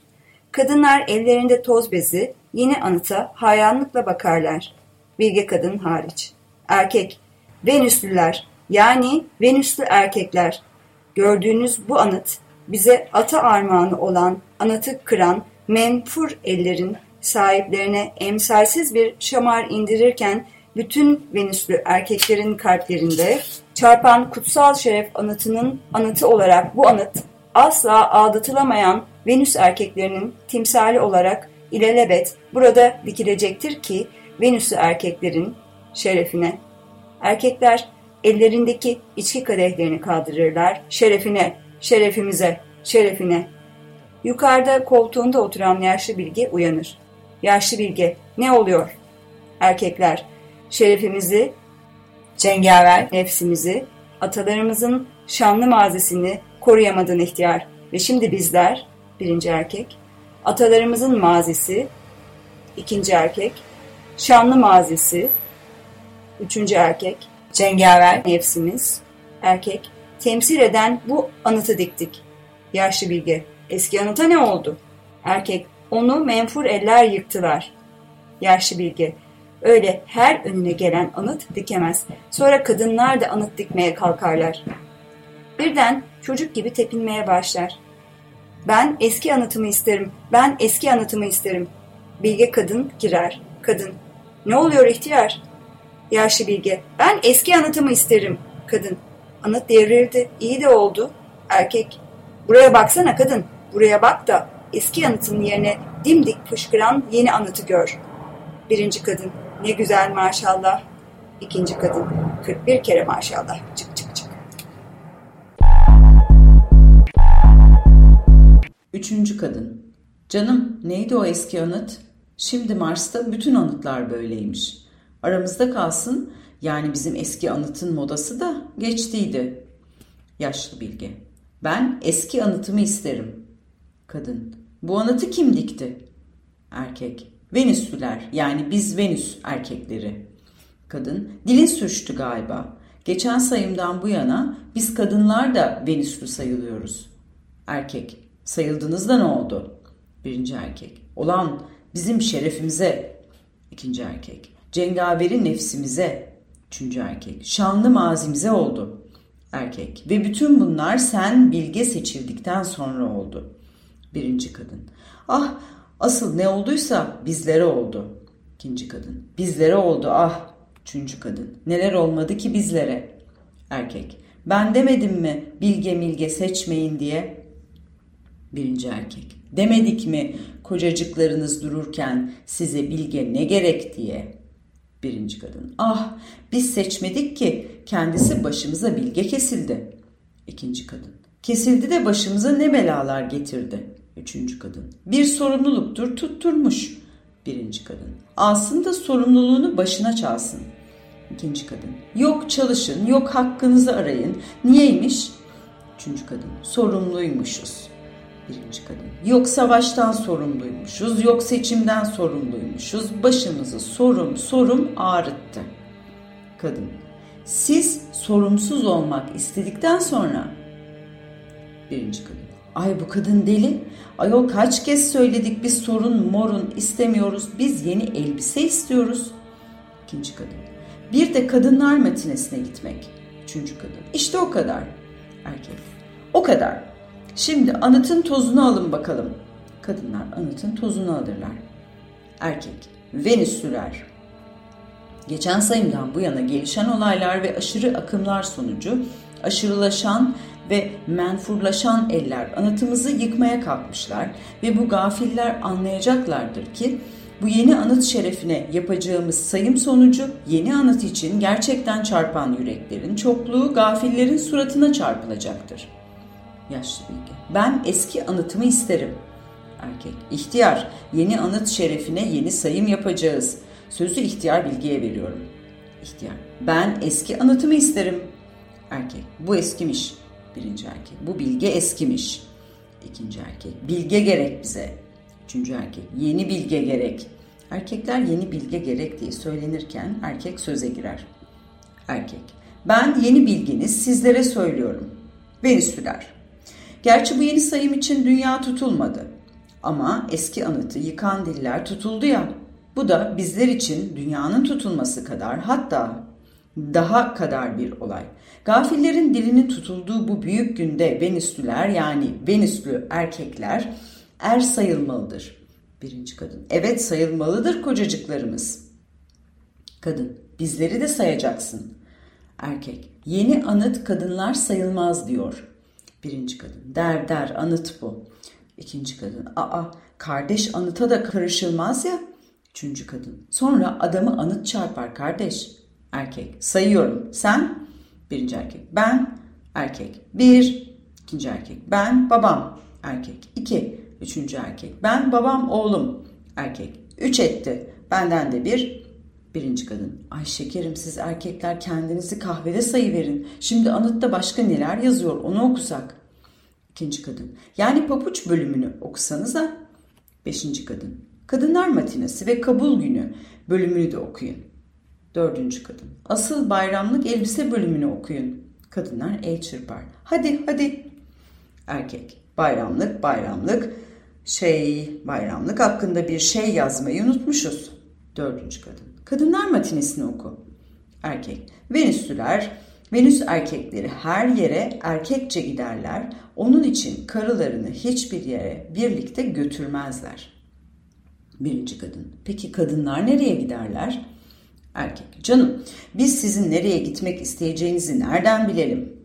Kadınlar ellerinde toz bezi yeni anıta hayranlıkla bakarlar. Bilge kadın hariç. Erkek, Venüslüler yani Venüslü erkekler. Gördüğünüz bu anıt bize ata armağanı olan anıtı kıran menfur ellerin sahiplerine emsalsiz bir şamar indirirken bütün Venüslü erkeklerin kalplerinde çarpan kutsal şeref anıtının anıtı olarak bu anıt asla aldatılamayan Venüs erkeklerinin timsali olarak ilelebet burada dikilecektir ki Venüslü erkeklerin şerefine. Erkekler ellerindeki içki kadehlerini kaldırırlar. Şerefine, şerefimize, şerefine. Yukarıda koltuğunda oturan yaşlı bilge uyanır. Yaşlı bilge, ne oluyor? Erkekler, şerefimizi, cengaver nefsimizi, atalarımızın şanlı mazisini koruyamadın ihtiyar. Ve şimdi bizler, birinci erkek, atalarımızın mazisi, ikinci erkek, şanlı mazisi, üçüncü erkek, cengaver nefsimiz, erkek, temsil eden bu anıtı diktik. Yaşlı bilge, eski anıta ne oldu? Erkek, onu menfur eller yıktılar. Yaşlı bilge, öyle her önüne gelen anıt dikemez. Sonra kadınlar da anıt dikmeye kalkarlar. Birden çocuk gibi tepinmeye başlar. Ben eski anıtımı isterim, ben eski anıtımı isterim. Bilge kadın girer. Kadın, ne oluyor ihtiyar? Yaşlı bilge, ben eski anıtımı isterim. Kadın, anıt devrildi, iyi de oldu. Erkek, buraya baksana kadın, buraya bak da eski anıtın yerine dimdik fışkıran yeni anıtı gör. Birinci kadın, ne güzel maşallah. İkinci kadın, 41 kere maşallah. Çık çık çık. Üçüncü kadın. Canım neydi o eski anıt? Şimdi Mars'ta bütün anıtlar böyleymiş. Aramızda kalsın yani bizim eski anıtın modası da geçtiydi. Yaşlı bilge. Ben eski anıtımı isterim. Kadın. Bu anıtı kim dikti? Erkek. Venüslüler yani biz Venüs erkekleri. Kadın. Dilin sürçtü galiba. Geçen sayımdan bu yana biz kadınlar da Venüslü sayılıyoruz. Erkek. Sayıldınız da ne oldu? Birinci erkek. Olan bizim şerefimize. İkinci erkek. Cengaveri nefsimize. Üçüncü erkek. Şanlı mazimize oldu. Erkek. Ve bütün bunlar sen bilge seçildikten sonra oldu. Birinci kadın. Ah asıl ne olduysa bizlere oldu. İkinci kadın. Bizlere oldu ah. Üçüncü kadın. Neler olmadı ki bizlere? Erkek. Ben demedim mi bilge milge seçmeyin diye? Birinci erkek. Demedik mi kocacıklarınız dururken size bilge ne gerek diye? Birinci kadın. Ah biz seçmedik ki kendisi başımıza bilge kesildi. İkinci kadın. Kesildi de başımıza ne belalar getirdi. Üçüncü kadın. Bir sorumluluktur tutturmuş. Birinci kadın. Alsın da sorumluluğunu başına çalsın. İkinci kadın. Yok çalışın, yok hakkınızı arayın. Niyeymiş? Üçüncü kadın. Sorumluymuşuz. Birinci kadın. Yok savaştan sorumluymuşuz, yok seçimden sorumluymuşuz. Başımızı sorum sorum ağrıttı. Kadın. Siz sorumsuz olmak istedikten sonra birinci kadın. Ay bu kadın deli. Ayol kaç kez söyledik biz sorun morun istemiyoruz. Biz yeni elbise istiyoruz. İkinci kadın. Bir de kadınlar matinesine gitmek. Üçüncü kadın. İşte o kadar. Erkek. O kadar. Şimdi anıtın tozunu alın bakalım. Kadınlar anıtın tozunu alırlar. Erkek. Venüslüler. Geçen sayımdan bu yana gelişen olaylar ve aşırı akımlar sonucu aşırılaşan ve menfurlaşan eller anıtımızı yıkmaya kalkmışlar ve bu gafiller anlayacaklardır ki bu yeni anıt şerefine yapacağımız sayım sonucu yeni anıt için gerçekten çarpan yüreklerin çokluğu gafillerin suratına çarpılacaktır. Yaşlı bilge. Ben eski anıtımı isterim. Erkek. İhtiyar. Yeni anıt şerefine yeni sayım yapacağız. Sözü ihtiyar bilgiye veriyorum. İhtiyar. Ben eski anıtımı isterim. Erkek. Bu eskimiş. Birinci erkek. Bu bilge eskimiş. İkinci erkek. Bilge gerek bize. Üçüncü erkek. Yeni bilge gerek. Erkekler yeni bilge gerek diye söylenirken erkek söze girer. Erkek. Ben yeni bilginiz sizlere söylüyorum. Venüslüler. Gerçi bu yeni sayım için dünya tutulmadı. Ama eski anıtı yıkan diller tutuldu ya. Bu da bizler için dünyanın tutulması kadar hatta daha kadar bir olay. Gafillerin dilinin tutulduğu bu büyük günde Venüslüler yani Venüslü erkekler er sayılmalıdır. Birinci kadın. Evet sayılmalıdır kocacıklarımız. Kadın. Bizleri de sayacaksın. Erkek. Yeni anıt kadınlar sayılmaz diyor. Birinci kadın. Der der anıt bu. İkinci kadın. Aa kardeş anıta da karışılmaz ya. Üçüncü kadın. Sonra adamı anıt çarpar kardeş. Erkek. Sayıyorum. Sen. Birinci erkek. Ben. Erkek. Bir. ikinci erkek. Ben. Babam. Erkek. İki. Üçüncü erkek. Ben babam oğlum. Erkek. Üç etti. Benden de bir. Birinci kadın. Ay şekerim siz erkekler kendinizi kahvede sayıverin. Şimdi anıtta başka neler yazıyor onu okusak. İkinci kadın. Yani papuç bölümünü okusanıza. Beşinci kadın. Kadınlar matinesi ve kabul günü bölümünü de okuyun. Dördüncü kadın. Asıl bayramlık elbise bölümünü okuyun. Kadınlar el çırpar. Hadi hadi. Erkek. Bayramlık bayramlık şey bayramlık hakkında bir şey yazmayı unutmuşuz. Dördüncü kadın. Kadınlar matinesini oku. Erkek. Venüslüler, Venüs erkekleri her yere erkekçe giderler. Onun için karılarını hiçbir yere birlikte götürmezler. Birinci kadın. Peki kadınlar nereye giderler? Erkek. Canım biz sizin nereye gitmek isteyeceğinizi nereden bilelim?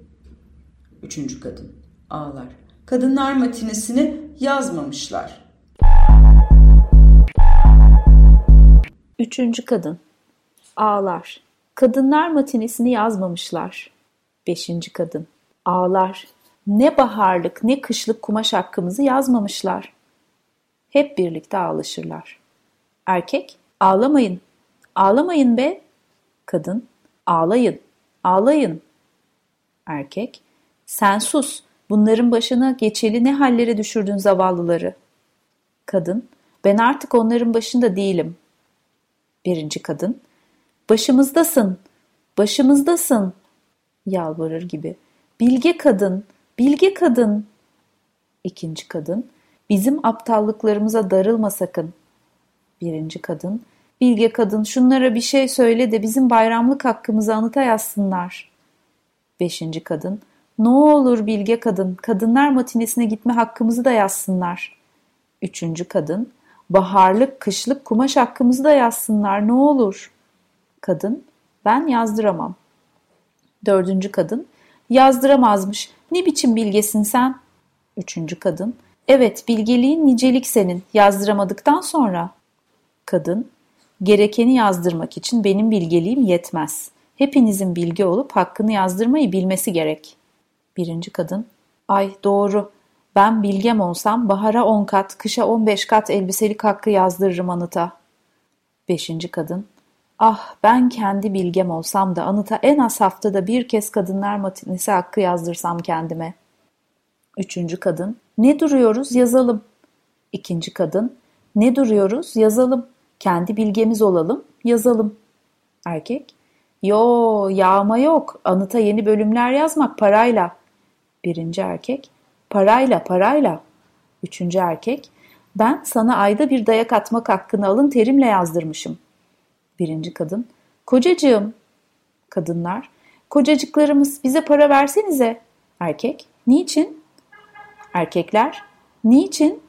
Üçüncü kadın. Ağlar. Kadınlar matinesini yazmamışlar. Üçüncü kadın. Ağlar. Kadınlar matinesini yazmamışlar. Beşinci kadın. Ağlar. Ne baharlık ne kışlık kumaş hakkımızı yazmamışlar. Hep birlikte ağlaşırlar. Erkek. Ağlamayın. Ağlamayın be. Kadın. Ağlayın. Ağlayın. Erkek. Sen sus. Bunların başına geçeli ne hallere düşürdün zavallıları. Kadın. Ben artık onların başında değilim. Birinci kadın. Başımızdasın, başımızdasın. Yalvarır gibi. Bilge kadın, bilge kadın. İkinci kadın. Bizim aptallıklarımıza darılma sakın. Birinci kadın. Bilge kadın şunlara bir şey söyle de bizim bayramlık hakkımızı anıta yazsınlar. Beşinci kadın. Ne olur bilge kadın, kadınlar matinesine gitme hakkımızı da yazsınlar. Üçüncü kadın. Baharlık, kışlık kumaş hakkımızı da yazsınlar ne olur. Kadın, ben yazdıramam. Dördüncü kadın, yazdıramazmış. Ne biçim bilgesin sen? Üçüncü kadın, evet bilgeliğin nicelik senin, yazdıramadıktan sonra. Kadın, gerekeni yazdırmak için benim bilgeliğim yetmez. Hepinizin bilgi olup hakkını yazdırmayı bilmesi gerek. Birinci kadın, ay doğru, ben bilgem olsam bahara on kat, kışa on beş kat elbiselik hakkı yazdırırım anıta. Beşinci kadın. Ah ben kendi bilgem olsam da anıta en az haftada bir kez kadınlar matinesi hakkı yazdırsam kendime. Üçüncü kadın. Ne duruyoruz yazalım. İkinci kadın. Ne duruyoruz yazalım. Kendi bilgemiz olalım yazalım. Erkek. Yo yağma yok. Anıta yeni bölümler yazmak parayla. Birinci erkek. Parayla, parayla. Üçüncü erkek, ben sana ayda bir dayak atmak hakkını alın terimle yazdırmışım. Birinci kadın, kocacığım. Kadınlar, kocacıklarımız bize para versenize. Erkek, niçin? Erkekler, niçin?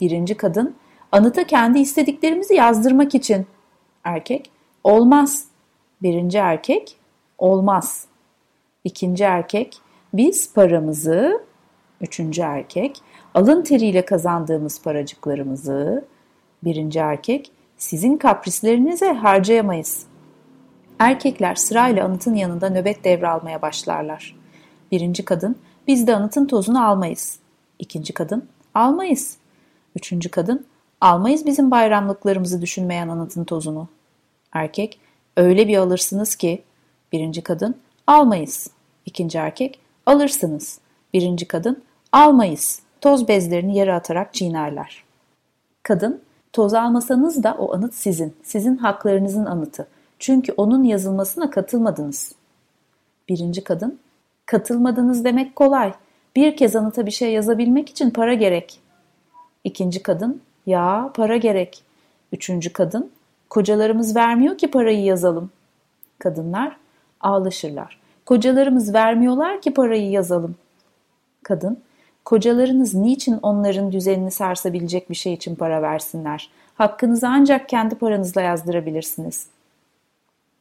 Birinci kadın, anıta kendi istediklerimizi yazdırmak için. Erkek, olmaz. Birinci erkek, olmaz. İkinci erkek, biz paramızı üçüncü erkek, alın teriyle kazandığımız paracıklarımızı, birinci erkek, sizin kaprislerinize harcayamayız. Erkekler sırayla anıtın yanında nöbet devralmaya başlarlar. Birinci kadın, biz de anıtın tozunu almayız. İkinci kadın, almayız. Üçüncü kadın, almayız bizim bayramlıklarımızı düşünmeyen anıtın tozunu. Erkek, öyle bir alırsınız ki, birinci kadın, almayız. İkinci erkek, alırsınız. Birinci kadın, almayız. Toz bezlerini yere atarak çiğnerler. Kadın, toz almasanız da o anıt sizin. Sizin haklarınızın anıtı. Çünkü onun yazılmasına katılmadınız. Birinci kadın, katılmadınız demek kolay. Bir kez anıta bir şey yazabilmek için para gerek. İkinci kadın, ya para gerek. Üçüncü kadın, kocalarımız vermiyor ki parayı yazalım. Kadınlar ağlaşırlar. Kocalarımız vermiyorlar ki parayı yazalım. Kadın, kocalarınız niçin onların düzenini sarsabilecek bir şey için para versinler? Hakkınızı ancak kendi paranızla yazdırabilirsiniz.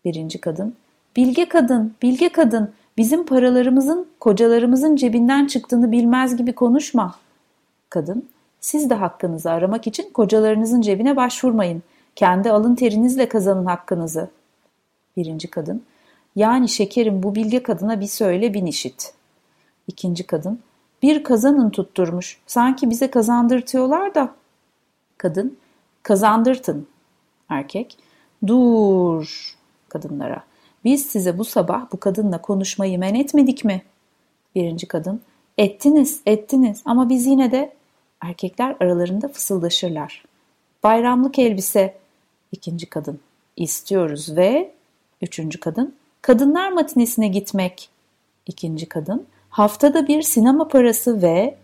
Birinci kadın, bilge kadın, bilge kadın, bizim paralarımızın kocalarımızın cebinden çıktığını bilmez gibi konuşma. Kadın, siz de hakkınızı aramak için kocalarınızın cebine başvurmayın. Kendi alın terinizle kazanın hakkınızı. Birinci kadın, yani şekerim bu bilge kadına bir söyle bin işit. İkinci kadın, Bir kazanın tutturmuş. Sanki bize kazandırtıyorlar da. Kadın, kazandırtın. Erkek, dur kadınlara. Biz size bu sabah bu kadınla konuşmayı men etmedik mi? Birinci kadın, ettiniz, ettiniz ama biz yine de erkekler aralarında fısıldaşırlar. Bayramlık elbise. İkinci kadın, istiyoruz ve üçüncü kadın, kadınlar matinesine gitmek. İkinci kadın, haftada bir sinema parası ve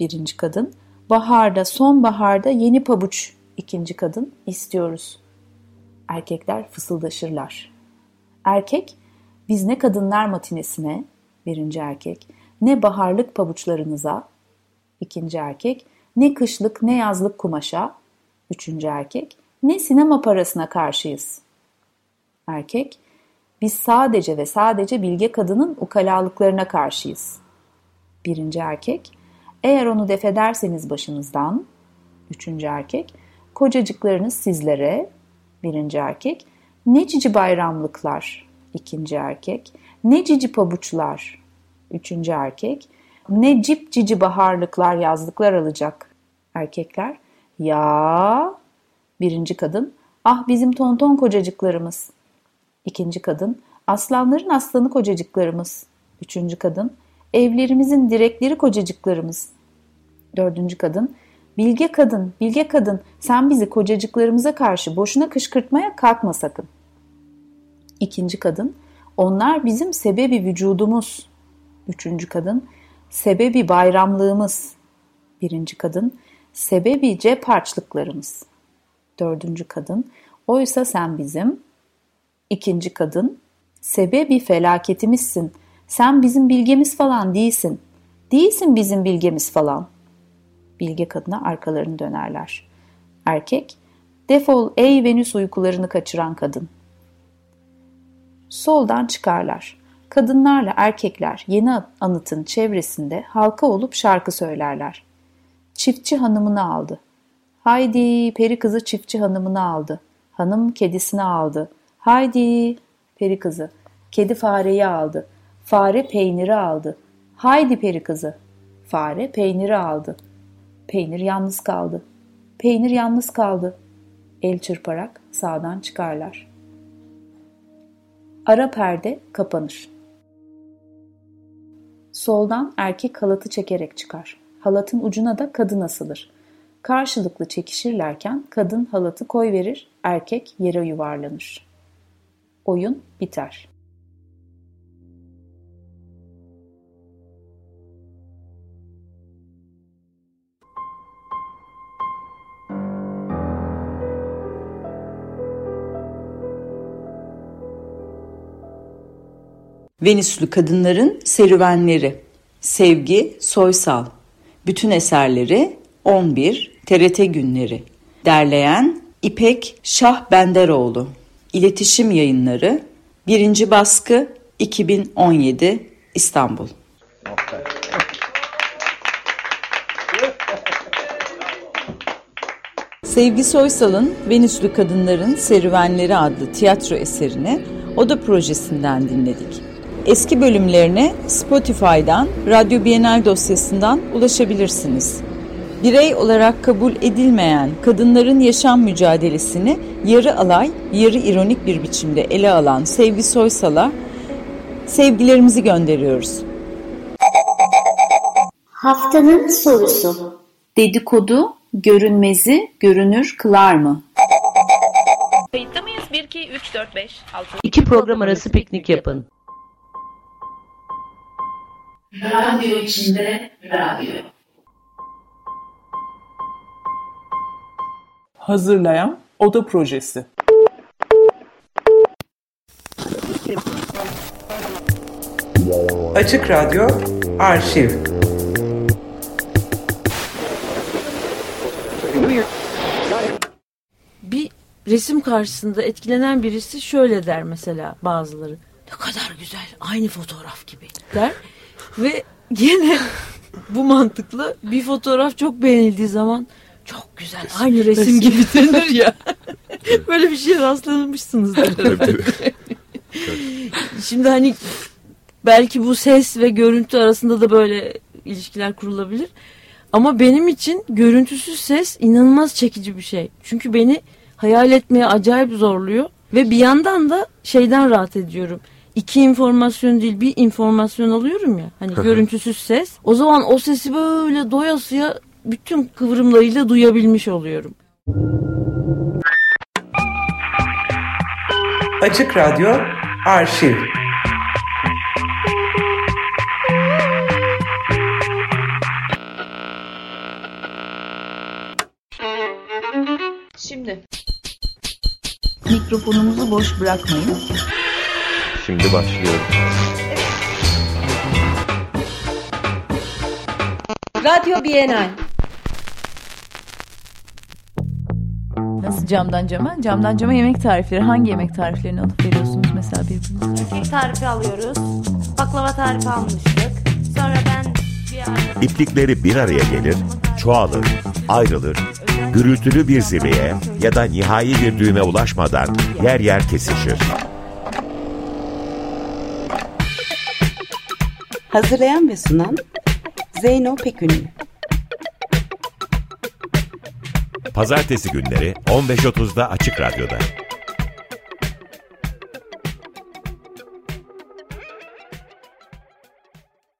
birinci kadın, baharda, sonbaharda yeni pabuç. İkinci kadın, istiyoruz. Erkekler fısıldaşırlar. Erkek, biz ne kadınlar matinesine, birinci erkek, ne baharlık pabuçlarınıza, ikinci erkek, ne kışlık ne yazlık kumaşa, üçüncü erkek, ne sinema parasına karşıyız. Erkek, biz sadece ve sadece bilge kadının ukalalıklarına karşıyız. Birinci erkek, eğer onu defederseniz başınızdan, üçüncü erkek, kocacıklarınız sizlere, birinci erkek, ne cici bayramlıklar, ikinci erkek, ne cici pabuçlar, üçüncü erkek, ne cip cici baharlıklar yazlıklar alacak. Erkekler, ya birinci kadın, ah bizim tonton kocacıklarımız. İkinci kadın, aslanların aslanı kocacıklarımız. Üçüncü kadın, evlerimizin direkleri kocacıklarımız. Dördüncü kadın, bilge kadın, bilge kadın sen bizi kocacıklarımıza karşı boşuna kışkırtmaya kalkma sakın. İkinci kadın, onlar bizim sebebi vücudumuz. Üçüncü kadın, sebebi bayramlığımız. Birinci kadın, sebebi cep harçlıklarımız. Dördüncü kadın, oysa sen bizim. İkinci kadın, sebebi felaketimizsin. Sen bizim bilgemiz falan değilsin. Değilsin bizim bilgemiz falan. Bilge kadına arkalarını dönerler. Erkek, defol ey Venüs uykularını kaçıran kadın. Soldan çıkarlar. Kadınlarla erkekler yeni anıtın çevresinde halka olup şarkı söylerler. Çiftçi hanımını aldı. Haydi peri kızı çiftçi hanımını aldı. Hanım kedisini aldı. Haydi peri kızı. Kedi fareyi aldı. Fare peyniri aldı. Haydi peri kızı. Fare peyniri aldı. Peynir yalnız kaldı. Peynir yalnız kaldı. El çırparak sağdan çıkarlar. Ara perde kapanır. Soldan erkek halatı çekerek çıkar. Halatın ucuna da kadın asılır. Karşılıklı çekişirlerken kadın halatı koy verir, erkek yere yuvarlanır. Oyun biter. Venüslü Kadınların Serüvenleri. Sevgi Soysal. Bütün eserleri 11 TRT Günleri. Derleyen İpek Şah Benderoğlu İletişim Yayınları. 1. Baskı 2017 İstanbul. Sevgi Soysal'ın Venüslü Kadınların Serüvenleri adlı tiyatro eserini Oda projesinden dinledik. Eski bölümlerine Spotify'dan, Radyo Bienal dosyasından ulaşabilirsiniz. Birey olarak kabul edilmeyen kadınların yaşam mücadelesini yarı alay, yarı ironik bir biçimde ele alan Sevgi Soysal'a sevgilerimizi gönderiyoruz. Haftanın sorusu. Dedikodu görünmezi görünür kılar mı? Kayıtta mıyız? 1, 2, 3, 4, 5, 6. İki program arası piknik yapın. Radyo içinde radyo. Hazırlayan Oda Projesi. Açık Radyo Arşiv Bir resim karşısında etkilenen birisi şöyle der mesela bazıları. Ne kadar güzel aynı fotoğraf gibi der. Ve gene bu mantıkla bir fotoğraf çok beğenildiği zaman çok güzel aynı resim gibi denir ya. Böyle bir şeye rastlamışsınızdır herhalde. (laughs) Şimdi hani belki bu ses ve görüntü arasında da böyle ilişkiler kurulabilir. Ama benim için görüntüsüz ses inanılmaz çekici bir şey. Çünkü beni hayal etmeye acayip zorluyor. Ve bir yandan da şeyden rahat ediyorum. İki informasyon değil bir informasyon alıyorum ya. Hani görüntüsüz ses. O zaman o sesi böyle doyasıya bütün kıvrımlarıyla duyabilmiş oluyorum. Açık Radyo Arşiv Şimdi mikrofonumuzu boş bırakmayın. Şimdi başlıyorum. Radyo Bienal. Nasıl camdan cama? Camdan cama yemek tarifleri. Hangi yemek tariflerini alıp veriyorsunuz mesela birbirinize? Kek tarifi alıyoruz. Baklava tarifi almıştık. Sonra ben bir. İplikleri bir araya gelir, çoğalır, ayrılır, gürültülü bir zirveye ya da nihai bir düğüme ulaşmadan yer yer kesişir. Hazırlayan ve sunan Zeyno Pekünlü. Pazartesi günleri 15.30'da Açık Radyo'da.